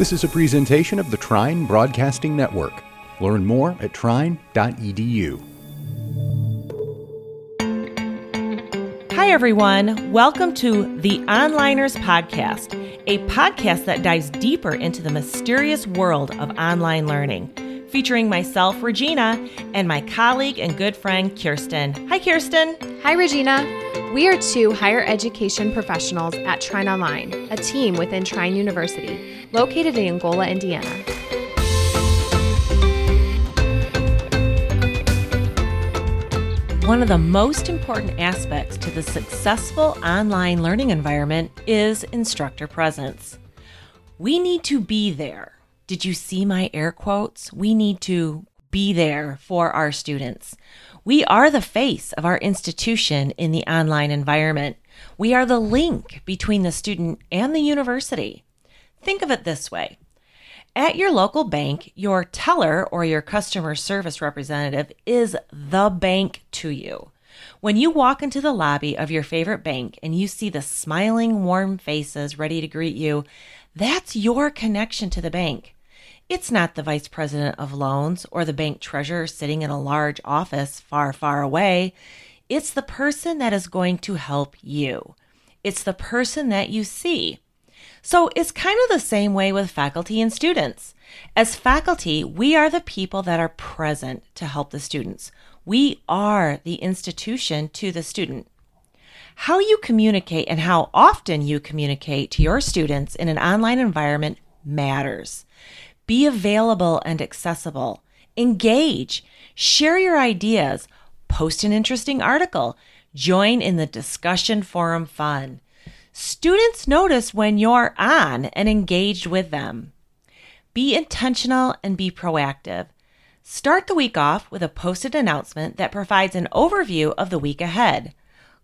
This is a presentation of the Trine Broadcasting Network. Learn more at trine.edu. Hi, everyone. Welcome to the Onliners Podcast, a podcast that dives deeper into the mysterious world of online learning, featuring myself, Regina, and my colleague and good friend, Kirsten. Hi, Kirsten. Hi, Regina. We are two higher education professionals at Trine Online, a team within Trine University, located in Angola, Indiana. One of the most important aspects to the successful online learning environment is instructor presence. We need to be there. Did you see my air quotes? We need to be there for our students. We are the face of our institution in the online environment. We are the link between the student and the university. Think of it this way at your local bank, your teller or your customer service representative is the bank to you. When you walk into the lobby of your favorite bank and you see the smiling, warm faces ready to greet you, that's your connection to the bank. It's not the vice president of loans or the bank treasurer sitting in a large office far, far away. It's the person that is going to help you. It's the person that you see. So it's kind of the same way with faculty and students. As faculty, we are the people that are present to help the students. We are the institution to the student. How you communicate and how often you communicate to your students in an online environment matters. Be available and accessible. Engage. Share your ideas. Post an interesting article. Join in the discussion forum fun. Students notice when you're on and engaged with them. Be intentional and be proactive. Start the week off with a posted announcement that provides an overview of the week ahead.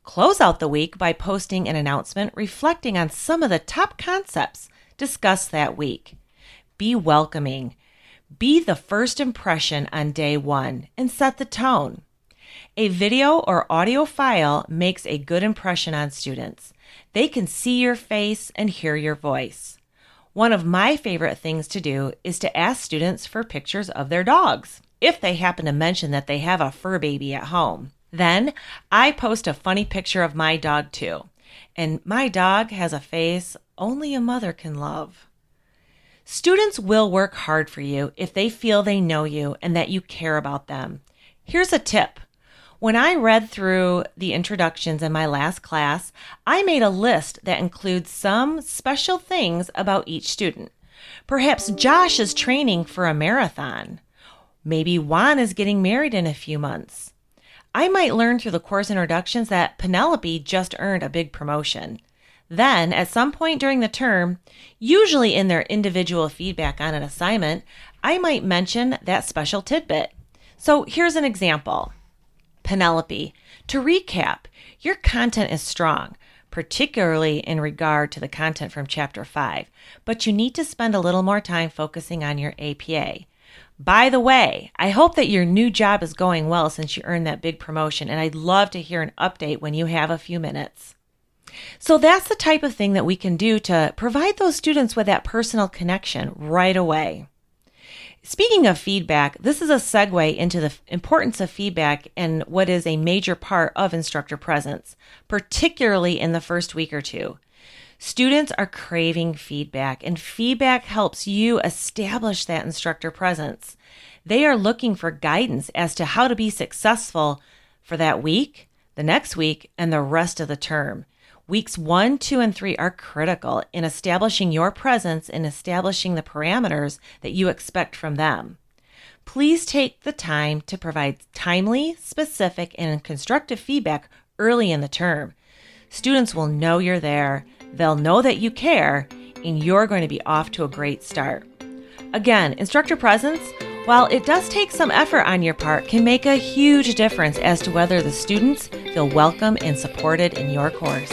Close out the week by posting an announcement reflecting on some of the top concepts discussed that week. Be welcoming. Be the first impression on day one and set the tone. A video or audio file makes a good impression on students. They can see your face and hear your voice. One of my favorite things to do is to ask students for pictures of their dogs, if they happen to mention that they have a fur baby at home. Then I post a funny picture of my dog too. And my dog has a face only a mother can love. Students will work hard for you if they feel they know you and that you care about them. Here's a tip when I read through the introductions in my last class, I made a list that includes some special things about each student. Perhaps Josh is training for a marathon. Maybe Juan is getting married in a few months. I might learn through the course introductions that Penelope just earned a big promotion. Then, at some point during the term, usually in their individual feedback on an assignment, I might mention that special tidbit. So here's an example. Penelope, to recap, your content is strong, particularly in regard to the content from Chapter 5, but you need to spend a little more time focusing on your APA. By the way, I hope that your new job is going well since you earned that big promotion, and I'd love to hear an update when you have a few minutes. So that's the type of thing that we can do to provide those students with that personal connection right away. Speaking of feedback, this is a segue into the importance of feedback and what is a major part of instructor presence, particularly in the first week or two. Students are craving feedback, and feedback helps you establish that instructor presence. They are looking for guidance as to how to be successful for that week, the next week, and the rest of the term. Weeks one, two, and three are critical in establishing your presence and establishing the parameters that you expect from them. Please take the time to provide timely, specific, and constructive feedback early in the term. Students will know you're there, they'll know that you care, and you're going to be off to a great start. Again, instructor presence, while it does take some effort on your part, can make a huge difference as to whether the students feel welcome and supported in your course.